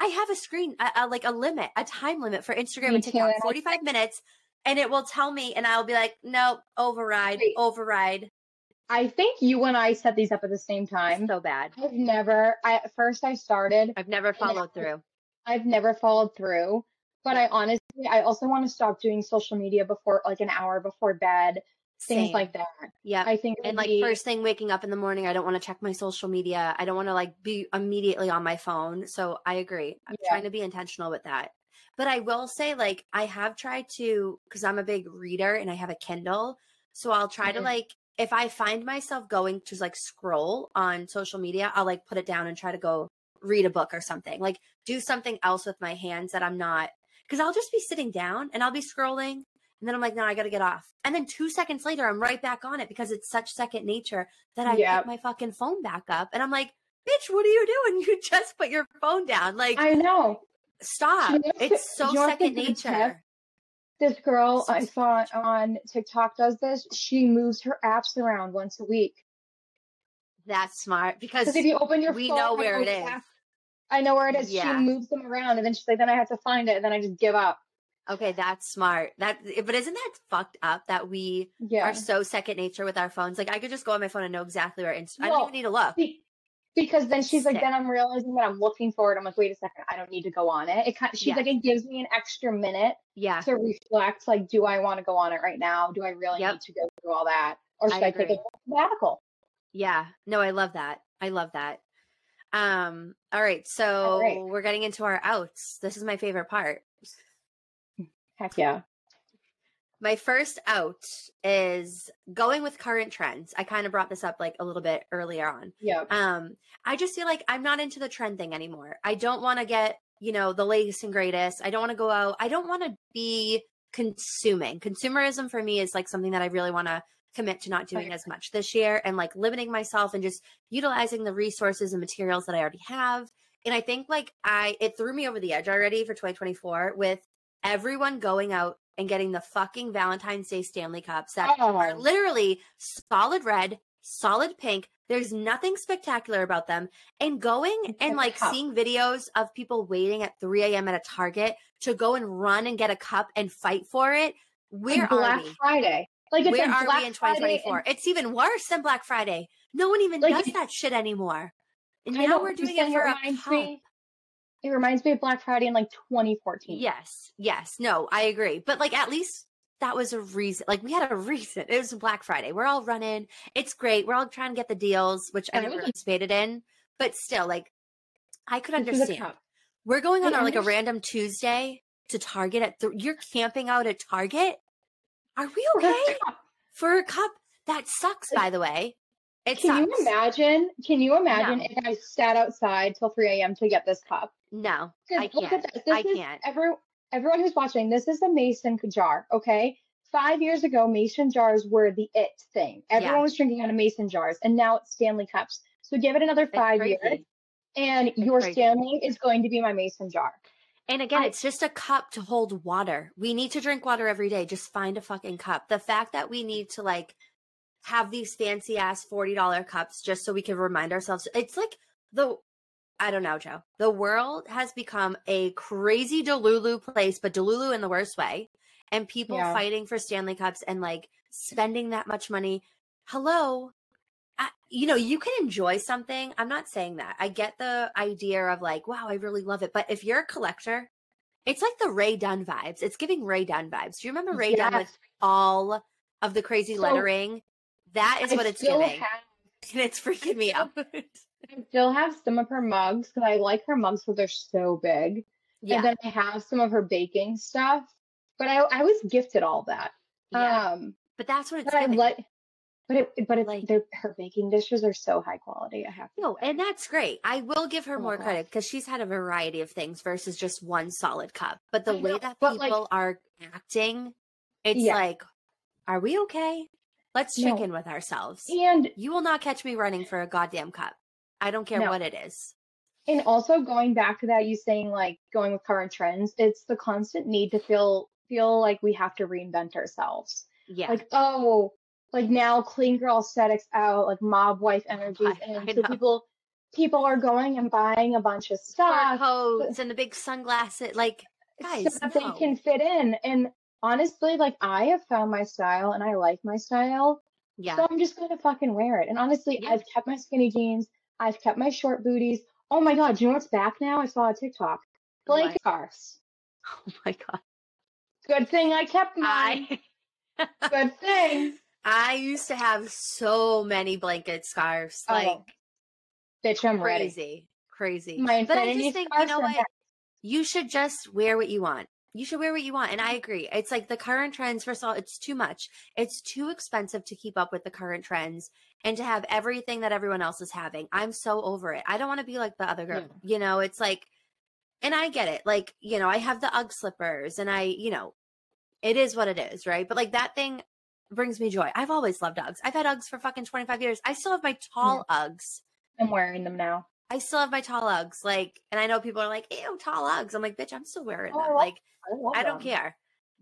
I, I have a screen a, a, like a limit, a time limit for Instagram and TikTok, 45 minutes and it will tell me, and I'll be like, nope, override, Wait. override. I think you and I set these up at the same time. So bad. I've never. I at first I started. I've never followed through. I've never followed through. But I honestly, I also want to stop doing social media before, like an hour before bed, things Same. like that. Yeah, I think. And like be... first thing, waking up in the morning, I don't want to check my social media. I don't want to like be immediately on my phone. So I agree. I'm yeah. trying to be intentional with that. But I will say, like, I have tried to, because I'm a big reader and I have a Kindle. So I'll try mm-hmm. to, like, if I find myself going to like scroll on social media, I'll like put it down and try to go read a book or something. Like, do something else with my hands that I'm not, because I'll just be sitting down and I'll be scrolling. And then I'm like, no, I got to get off. And then two seconds later, I'm right back on it because it's such second nature that I yep. pick my fucking phone back up. And I'm like, bitch, what are you doing? You just put your phone down. Like, I know. Stop. It's so second nature. This girl I saw on TikTok does this. She moves her apps around once a week. That's smart because if you open your we phone, know where it is. I know where it is. Yeah. She moves them around, and then she's like, "Then I have to find it," and then I just give up. Okay, that's smart. That, but isn't that fucked up that we yeah. are so second nature with our phones? Like, I could just go on my phone and know exactly where. Inst- I don't even need to look because then she's like, then I'm realizing that I'm looking for it. I'm like, wait a second, I don't need to go on it. It kind she's like, it gives me an extra minute, yeah, to reflect. Like, do I want to go on it right now? Do I really yep. need to go through all that, or should I, I take a sabbatical? Yeah, no, I love that. I love that. Um, all right, so all right. we're getting into our outs. This is my favorite part. Heck yeah my first out is going with current trends. I kind of brought this up like a little bit earlier on. Yeah. Um, I just feel like I'm not into the trend thing anymore. I don't want to get, you know, the latest and greatest. I don't want to go out. I don't want to be consuming. Consumerism for me is like something that I really want to commit to not doing as much this year and like limiting myself and just utilizing the resources and materials that I already have. And I think like I it threw me over the edge already for 2024 with everyone going out and getting the fucking Valentine's Day Stanley Cups that oh. are literally solid red, solid pink. There's nothing spectacular about them. And going it's and like cup. seeing videos of people waiting at 3 a.m. at a Target to go and run and get a cup and fight for it Where like Black? Friday. Like it's Where are Black we in 2024? Friday It's even worse than Black Friday. No one even Like, does it- that shit anymore. And I now we're doing it for a reminds me- It reminds me of Black Friday in like 2014. Yes, yes. No, I agree. But like at least that was a reason. Like we had a reason. It was Black Friday. We're all running. It's great. We're all trying to get the deals, which I I never participated in. But still, like I could This is a understand. We're going on I our, like a random Tuesday to Target at th- you're camping out at Target. Are we okay for a cup? That sucks, by the way. It Can sucks. you imagine? Can you imagine No. if I sat outside till 3 a.m. to get this cup? No, I can't. this. This I can't. every, everyone who's watching. This is a mason jar. Okay, five years ago, mason jars were the it thing. Everyone Yeah. was drinking out of mason jars, and now it's Stanley cups. So give it another five years, and your crazy. Stanley is going to be my mason jar. And again, I- it's just a cup to hold water. We need to drink water every day. Just find a fucking cup. The fact that we need to like have these fancy ass $40 cups just so we can remind ourselves. It's like the, I don't know, Joe. The world has become a crazy Delulu place, but Delulu in the worst way. And people Yeah. fighting for Stanley Cups and like spending that much money. Hello. I, you know, you can enjoy something. I'm not saying that. I get the idea of like, wow, I really love it. But if you're a collector, it's like the Rae Dunn vibes. It's giving Rae Dunn vibes. Do you remember Rae Dunn with all of the crazy So, lettering? That is I what it's giving. have- and it's freaking me out. I still have some of her mugs because I like her mugs because they're so big. yeah. And then I have some of her baking stuff. But I, I was gifted all that. yeah. Um, but that's what it's but I giving. like, but it, but it's Like- her baking dishes are so high quality. I have to. No, say. and that's great. I will give her Oh, more credit because she's had a variety of things versus just one solid cup. But the I way know, that but, like- people are acting, it's Yeah. like, are we okay? Let's check No. in with ourselves. and You will not catch me running for a goddamn cup. I don't care No. what it is. and also going back to that, you saying like going with current trends. It's the constant need to feel feel like we have to reinvent ourselves. Yeah. Like oh, like now clean girl aesthetics out, like mob wife energies, and so people people are going and buying a bunch of stuff. coats and the big sunglasses. Like, guys, so that no. they can fit in. And honestly, like I have found my style and I like my style. yeah. So I'm just gonna fucking wear it. And honestly, Yeah. I've kept my skinny jeans, I've kept my short booties. Oh my god, do you know what's back now? I saw a TikTok. Blanket scarves. oh my God. Good thing I kept mine. I. Good thing. I used to have so many blanket scarves. Oh, like, oh, bitch, I'm ready. crazy, crazy. My but I just think you know what? You should just wear what you want. You should wear what you want, and I mm-hmm. agree. It's like the current trends. First of all, it's too much. It's too expensive to keep up with the current trends and to have everything that everyone else is having. I'm so over it. I don't want to be like the other girl. Yeah. You know, it's like, and I get it. Like, you know, I have the UGG slippers, and I, you know, it is what it is, right? But like that thing brings me joy. I've always loved Uggs. I've had Uggs for fucking 25 years. I still have my tall Uggs. I'm wearing them now. I still have my tall Uggs. Like, and I know people are like, ew, tall Uggs. I'm like, bitch, I'm still wearing Oh, I them. love Like, I, I don't them. care.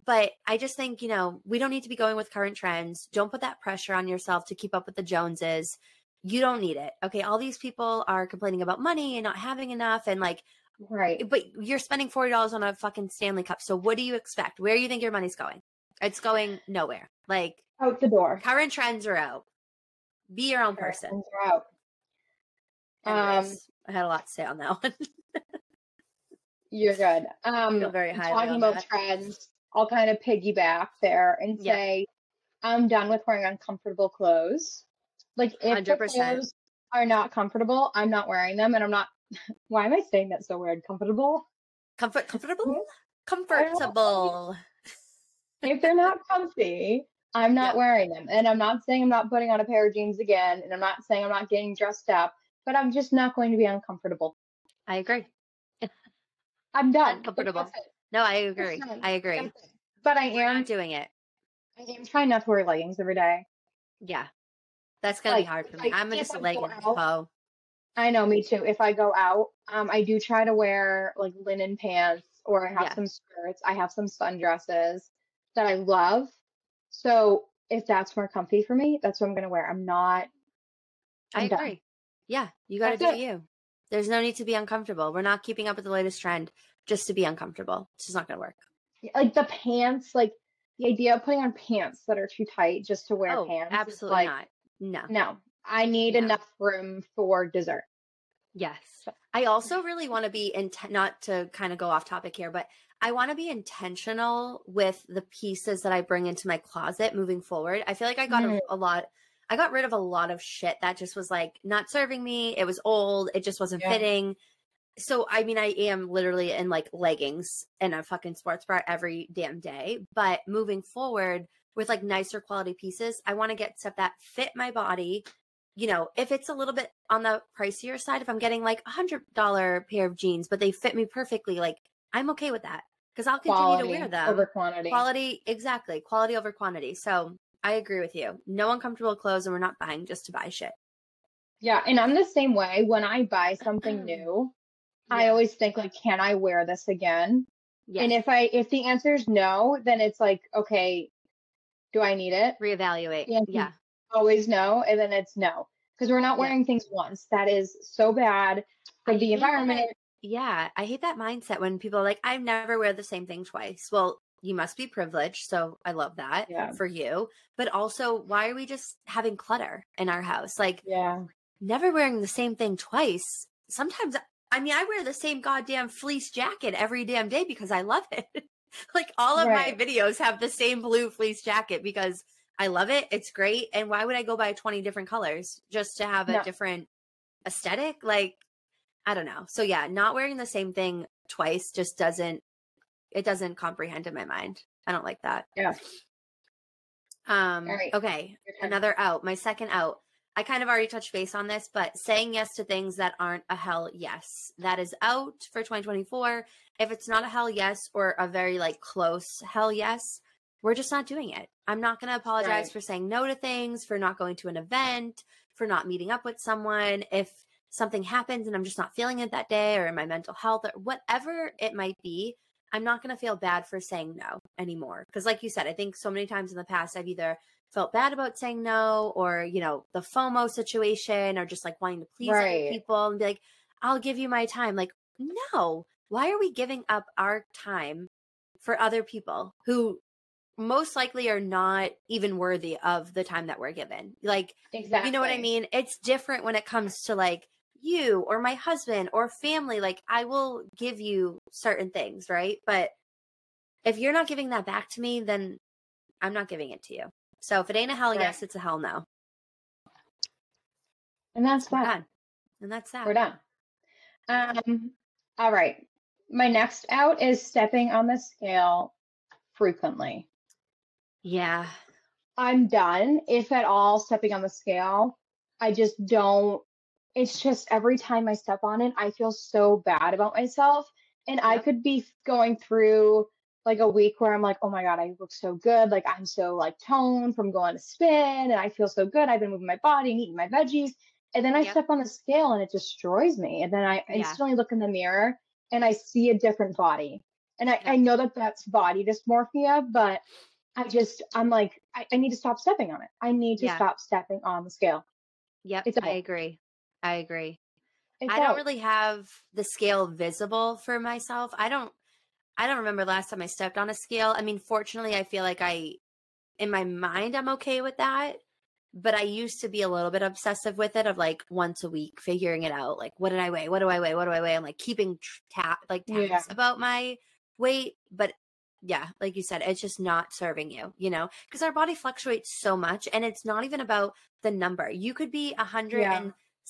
But I just think, you know, we don't need to be going with current trends. Don't put that pressure on yourself to keep up with the Joneses. You don't need it. Okay. All these people are complaining about money and not having enough. And like, Right. but you're spending $40 on a fucking Stanley Cup. So what do you expect? Where do you think your money's going? It's going nowhere. Like, Out the door. current trends are out. Be your own person. Curtains are out. Anyways, Um, I had a lot to say on that one. You're good. Um, feel very highly talking about that. trends, I'll kind of piggyback there and Yeah. say I'm done with wearing uncomfortable clothes. Like if the 100%. clothes are not comfortable, I'm not wearing them, and I'm not. Why am I saying that so weird? Comfortable? Comfort, comfortable, comfortable. If they're not comfy, I'm not Yeah. wearing them. And I'm not saying I'm not putting on a pair of jeans again, and I'm not saying I'm not getting dressed up, but I'm just not going to be uncomfortable. I agree. I'm done. Uncomfortable. No, I agree. I agree. But I We're am, doing it. I am trying not to wear leggings every day. Yeah, that's gonna be hard for me. like, I'm just a I leggings out- I know, me too. If I go out, um, I do try to wear like linen pants or I have Yeah. some skirts. I have some sundresses that I love. So if that's more comfy for me, that's what I'm gonna wear. I'm not. I I'm done. agree. Yeah, you got to do it. you. There's no need to be uncomfortable. We're not keeping up with the latest trend just to be uncomfortable. It's just not gonna work. Like the pants, like the idea of putting on pants that are too tight just to wear oh, pants. Absolutely like, not. No. No. I need No. enough room for dessert. Yes. I also really want to be intent not to kind of go off topic here, but I want to be intentional with the pieces that I bring into my closet moving forward. I feel like I got Mhm. a, a lot I got rid of a lot of shit that just was like not serving me. It was old. It just wasn't Yeah. fitting. So I mean I am literally in like leggings and a fucking sports bra every damn day, but moving forward with like nicer quality pieces, I want to get stuff that fit my body you know, if it's a little bit on the pricier side, if I'm getting like a hundred dollar pair of jeans, but they fit me perfectly, like I'm okay with that because I'll continue Quality to wear them. over quantity. Quality, exactly. Quality over quantity. So I agree with you. No uncomfortable clothes, and we're not buying just to buy shit. Yeah, and I'm the same way. When I buy something new, I always think like, can I wear this again? Yes. And if I if the answer is no, then it's like, okay, do I need it? reevaluate. Yeah. Yeah. Always no, and then it's no. Because we're not Yeah. wearing things once. That is so bad for I the environment, that. Yeah. I hate that mindset when people are like, I never wear the same thing twice. Well, you must be privileged. So I love that Yeah. for you. But also, why are we just having clutter in our house? Like, Yeah. never wearing the same thing twice. Sometimes, I mean, I wear the same goddamn fleece jacket every damn day because I love it. like all of Right. my videos have the same blue fleece jacket because I love it. It's great. And why would I go buy 20 different colors just to have a different aesthetic? Like, I don't know. So yeah, not wearing the same thing twice just doesn't, it doesn't comprehend in my mind. I don't like that. Yeah. Um, right. okay. Another out. My second out. I kind of already touched base on this, but saying yes to things that aren't a hell yes. That is out for 2024. If it's not a hell yes or a very like close hell yes, we're just not doing it. I'm not going to apologize Right. for saying no to things, for not going to an event, for not meeting up with someone. If something happens and I'm just not feeling it that day or in my mental health or whatever it might be, I'm not going to feel bad for saying no anymore. Because, like you said, I think so many times in the past, I've either felt bad about saying no or, you know, the FOMO situation or just like wanting to please other people and be like, I'll give you my time. Like, no, why are we giving up our time for other people who most likely are not even worthy of the time that we're given? Like, Exactly. you know what I mean? It's different when it comes to like you or my husband or family. Like I will give you certain things, right? But if you're not giving that back to me, then I'm not giving it to you. So if it ain't a hell Right. yes, it's a hell no. And that's that. And that's that. We're done. Um, all right. My next out is stepping on the scale frequently. Yeah. I'm done, if at all, stepping on the scale. I just don't. It's just every time I step on it, I feel so bad about myself. And I could be going through like a week where I'm like, oh my God, I look so good. Like I'm so like toned from going to spin and I feel so good. I've been moving my body and eating my veggies. And then I Yep. step on the scale and it destroys me. And then I Yeah. instantly look in the mirror and I see a different body. And I, Yep. I know that that's body dysmorphia, but I just, I'm like, I, I need to stop stepping on it. I need to Yeah. stop stepping on the scale. Yep. I agree. I agree. I don't really have the scale visible for myself. I don't I don't remember last time I stepped on a scale. I mean, fortunately, I feel like I in my mind I'm okay with that, but I used to be a little bit obsessive with it of like once a week figuring it out. Like what did I weigh? What do I weigh? What do I weigh? I'm like keeping tr- ta- like tabs Yeah. about my weight, but yeah, like you said, it's just not serving you, you know, because our body fluctuates so much and it's not even about the number. You could be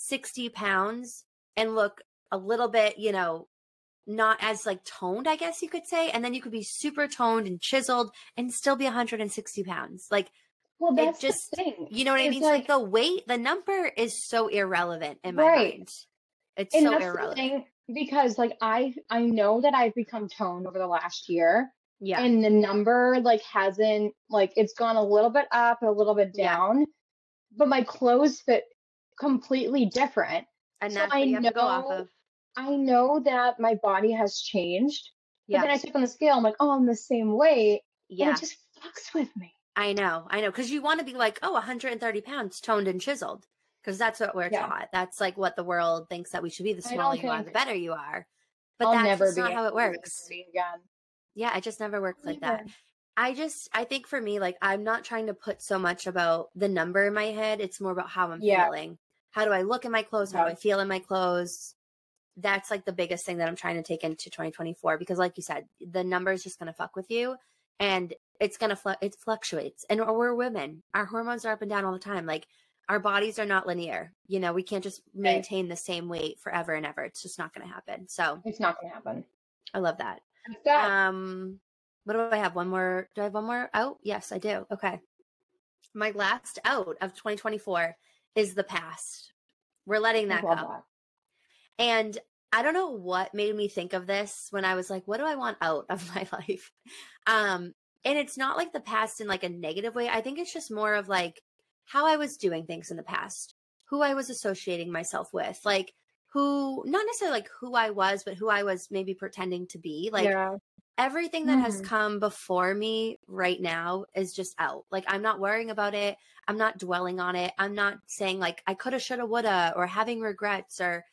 160 pounds and look a little bit, you know, not as like toned, I guess you could say. And then you could be super toned and chiseled and still be 160 pounds. Like, Well, it that's just- the thing. you know what I It's mean? So, like like- the weight, the number is so irrelevant in my Right. mind. It's and so irrelevant. because like I I know that I've become toned over the last year, Yeah. and the number like hasn't like it's gone a little bit up, a little bit Yeah. down, but my clothes fit completely different. and so that's what I you to go off know- of. I know that my body has changed, but then I step on the scale, I'm like, oh, I'm the same weight, yeah. and it just fucks with me. I know, I know, because you want to be like, oh, 130 pounds, toned and chiseled, because that's what we're Yeah. taught. That's like what the world thinks that we should be. The smaller you are, the better you are. But I'll that's never not how it works. again. Yeah, it just never works like that. I just I think for me like I'm not trying to put so much about the number in my head. It's more about how I'm yeah. feeling. How do I look in my clothes? How do I feel in my clothes? That's like the biggest thing that I'm trying to take into 2024 because like you said, the number is just going to fuck with you and it's going to fl- it fluctuates. And we're women. Our hormones are up and down all the time. Like our bodies are not linear. You know, we can't just maintain right. the same weight forever and ever. It's just not going to happen. So It's not going to happen. I love that. Um what do I have? One more? Do I have one more out? Yes, I do. Okay. My last out of 2024 is the past. We're letting that go. That. And I don't know what made me think of this when I was like, what do I want out of my life? Um, and it's not like the past in like a negative way. I think it's just more of like how I was doing things in the past, who I was associating myself with, like who not necessarily like who I was, but who I was maybe pretending to be. Like yeah everything that mm-hmm. has come before me right now is just out. Like I'm not worrying about it. I'm not dwelling on it. I'm not saying like I coulda, shoulda, woulda, or having regrets or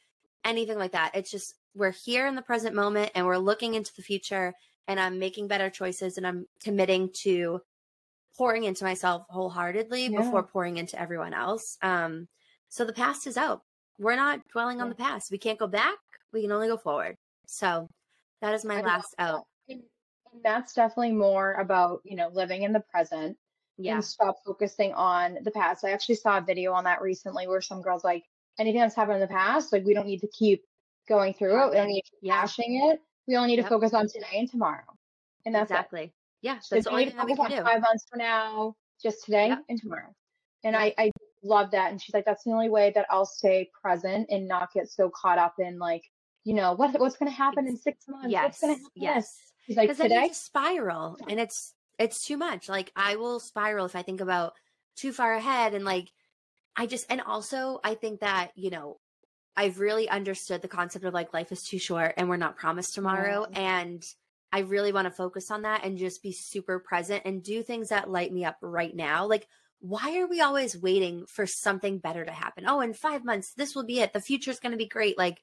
anything like that. It's just we're here in the present moment and we're looking into the future and I'm making better choices and I'm committing to pouring into myself wholeheartedly yeah. before pouring into everyone else. Um, so the past is out. We're not dwelling yeah. on the past. We can't go back. We can only go forward. So that is my I last out. And, that's definitely more about, you know, living in the present yeah. and stop focusing on the past. I actually saw a video on that recently where some girls like anything that's happened in the past, like we don't need to keep going through it. We don't need to keep hashing it. We only need yep. to focus on today and tomorrow. And that's exactly. It. Yeah. That's so the only thing we can do. Five months from now, just today yep. and tomorrow. And I, I love that. And she's like, that's the only way that I'll stay present and not get so caught up in like, you know, what what's gonna happen in six months? Yes. What's gonna happen? Yes. Like today spiral and it's it's too much. Like I will spiral if I think about too far ahead and like I just and also I think that, you know, I've really understood the concept of like life is too short and we're not promised tomorrow yeah. and I really want to focus on that and just be super present and do things that light me up right now. Like why are we always waiting for something better to happen? Oh, in 5 months this will be it. The future is going to be great. Like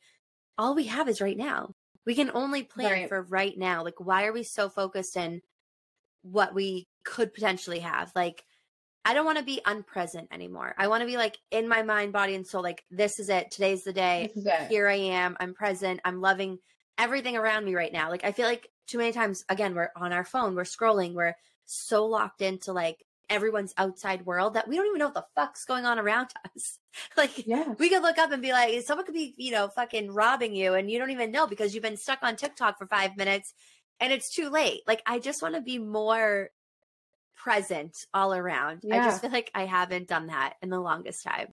all we have is right now. We can only plan right. for right now. Like, why are we so focused in what we could potentially have? Like, I don't want to be unpresent anymore. I want to be like in my mind, body, and soul. Like, this is it. Today's the day. Here I am. I'm present. I'm loving everything around me right now. Like, I feel like too many times, again, we're on our phone, we're scrolling, we're so locked into like everyone's outside world that we don't even know what the fuck's going on around us. like yeah. we could look up and be like, someone could be, you know, fucking robbing you and you don't even know because you've been stuck on TikTok for five minutes and it's too late. Like I just want to be more present all around. Yeah. I just feel like I haven't done that in the longest time.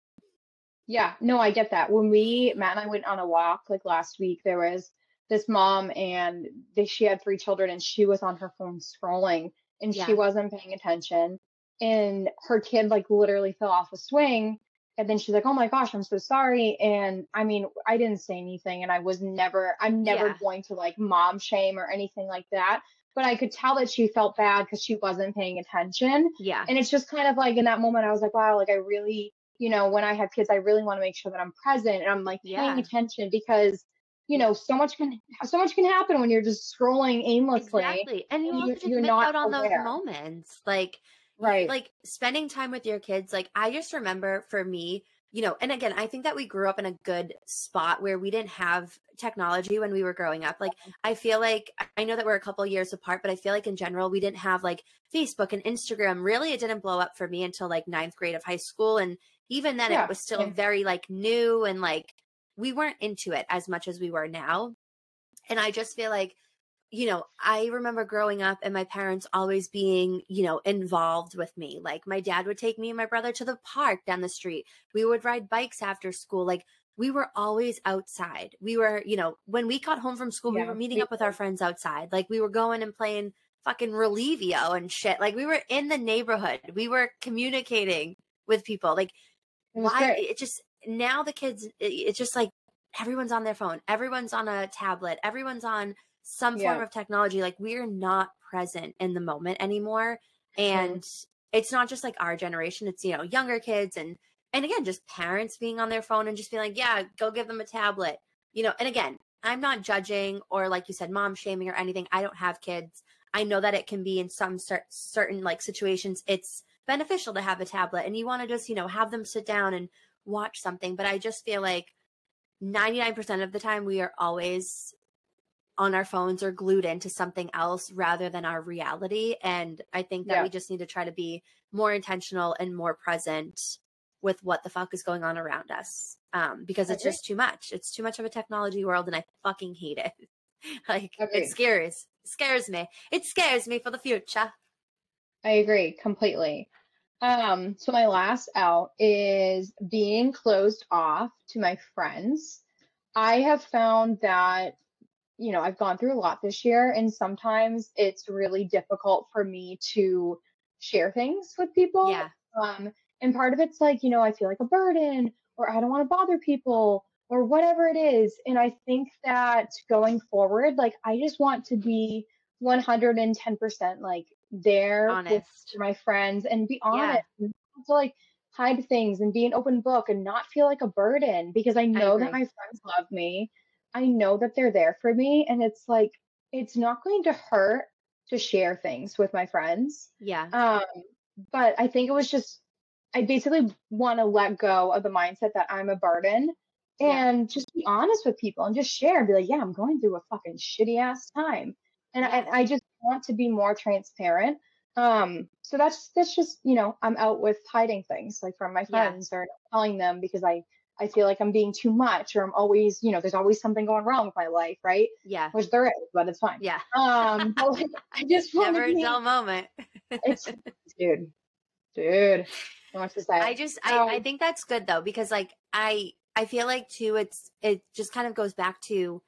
Yeah, no, I get that. When we Matt and I went on a walk like last week, there was this mom and they, she had three children and she was on her phone scrolling and yeah. she wasn't paying attention and her kid like literally fell off a swing and then she's like oh my gosh i'm so sorry and i mean i didn't say anything and i was never i'm never yeah. going to like mom shame or anything like that but i could tell that she felt bad because she wasn't paying attention yeah and it's just kind of like in that moment i was like wow like i really you know when i have kids i really want to make sure that i'm present and i'm like paying yeah. attention because you know so much can so much can happen when you're just scrolling aimlessly exactly and you also you're, just miss out on aware. those moments like Right. Like spending time with your kids. Like I just remember for me, you know, and again, I think that we grew up in a good spot where we didn't have technology when we were growing up. Like I feel like I know that we're a couple years apart, but I feel like in general we didn't have like Facebook and Instagram. Really, it didn't blow up for me until like ninth grade of high school. And even then yeah. it was still very like new and like we weren't into it as much as we were now. And I just feel like you know, I remember growing up and my parents always being, you know, involved with me. Like my dad would take me and my brother to the park down the street. We would ride bikes after school. Like we were always outside. We were, you know, when we got home from school, yeah, we were meeting up with our friends outside. Like we were going and playing fucking Relivio and shit. Like we were in the neighborhood. We were communicating with people. Like why great. it just now the kids it's just like everyone's on their phone. Everyone's on a tablet. Everyone's on some yeah. form of technology like we're not present in the moment anymore and mm. it's not just like our generation it's you know younger kids and and again just parents being on their phone and just being like yeah go give them a tablet you know and again i'm not judging or like you said mom shaming or anything i don't have kids I know that it can be in some cer- certain like situations, it's beneficial to have a tablet and you want to just, you know, have them sit down and watch something. But I just feel like 99% of the time we are always on our phones or glued into something else rather than our reality. And I think that yeah. we just need to try to be more intentional and more present with what the fuck is going on around us. Um, because it's just too much. It's too much of a technology world and I fucking hate it. like it scares scares me. It scares me for the future. I agree completely. Um, so my last out is being closed off to my friends. I have found that you know, I've gone through a lot this year and sometimes it's really difficult for me to share things with people. Yeah. Um, and part of it's like, you know, I feel like a burden or I don't want to bother people or whatever it is. And I think that going forward, like I just want to be 110% like there honest. with my friends and be honest yeah. and to like hide things and be an open book and not feel like a burden because I know I that my friends love me. I know that they're there for me and it's like it's not going to hurt to share things with my friends. Yeah. Um but I think it was just I basically want to let go of the mindset that I'm a burden and yeah. just be honest with people and just share and be like, yeah, I'm going through a fucking shitty ass time. And I, I just want to be more transparent. Um, so that's that's just, you know, I'm out with hiding things like from my friends yeah. or telling them because I I feel like I'm being too much or I'm always, you know, there's always something going wrong with my life, right? Yeah. Which there is, but it's fine. Yeah. Um, but like, I just want never a dull moment. it's dude, dude. So much to say. I just, um, I, I think that's good though because like I, I feel like too, it's, it just kind of goes back to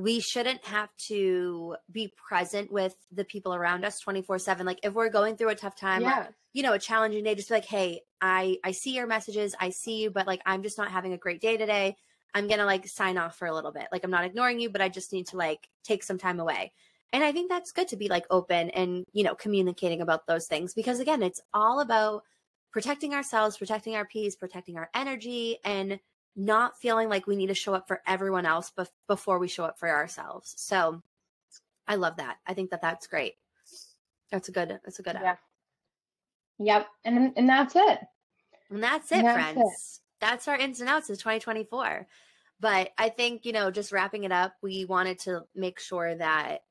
we shouldn't have to be present with the people around us 24 7 like if we're going through a tough time yeah. or you know a challenging day just be like hey i i see your messages i see you but like i'm just not having a great day today. I'm gonna like sign off for a little bit. Like i'm not ignoring you but i just need to like take some time away. And i think that's good to be like open and you know communicating about those things because again it's all about protecting ourselves protecting our peace protecting our energy and not feeling like we need to show up for everyone else bef- before we show up for ourselves. So I love that. I think that that's great. That's a good, that's a good. Yeah. Yep. And, and that's it. And that's it, and that's friends. It. That's our ins and outs of 2024. But I think, you know, just wrapping it up, we wanted to make sure that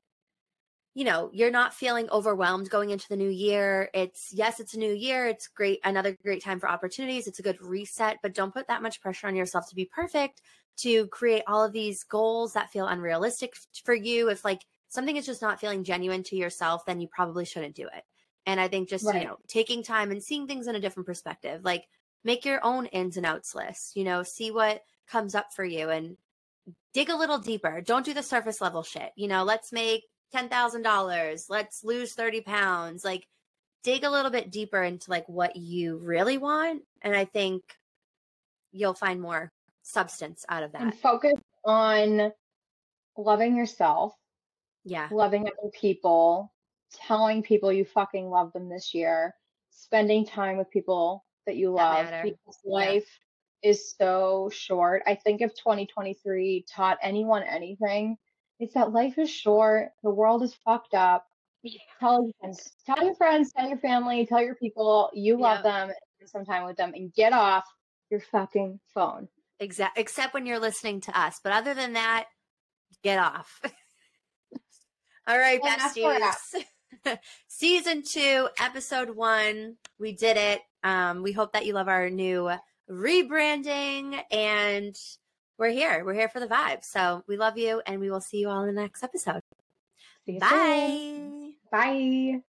you know, you're not feeling overwhelmed going into the new year. It's yes, it's a new year. It's great, another great time for opportunities. It's a good reset, but don't put that much pressure on yourself to be perfect, to create all of these goals that feel unrealistic for you. If like something is just not feeling genuine to yourself, then you probably shouldn't do it. And I think just, right. you know, taking time and seeing things in a different perspective, like make your own ins and outs list, you know, see what comes up for you and dig a little deeper. Don't do the surface level shit. You know, let's make $10,000. Let's lose 30 pounds. Like dig a little bit deeper into like what you really want. And I think you'll find more substance out of that. And focus on loving yourself. Yeah. Loving other people, telling people you fucking love them this year, spending time with people that you love that because life yeah. is so short. I think if 2023 taught anyone anything, it's that life is short. The world is fucked up. Tell your friends, tell your friends, tell your family, tell your people you love them, spend some time with them, and get off your fucking phone. Exact. Except when you're listening to us, but other than that, get off. All right, besties. Season two, episode one. We did it. Um, we hope that you love our new rebranding and we're here. We're here for the vibe. So we love you and we will see you all in the next episode. Bye. Soon. Bye.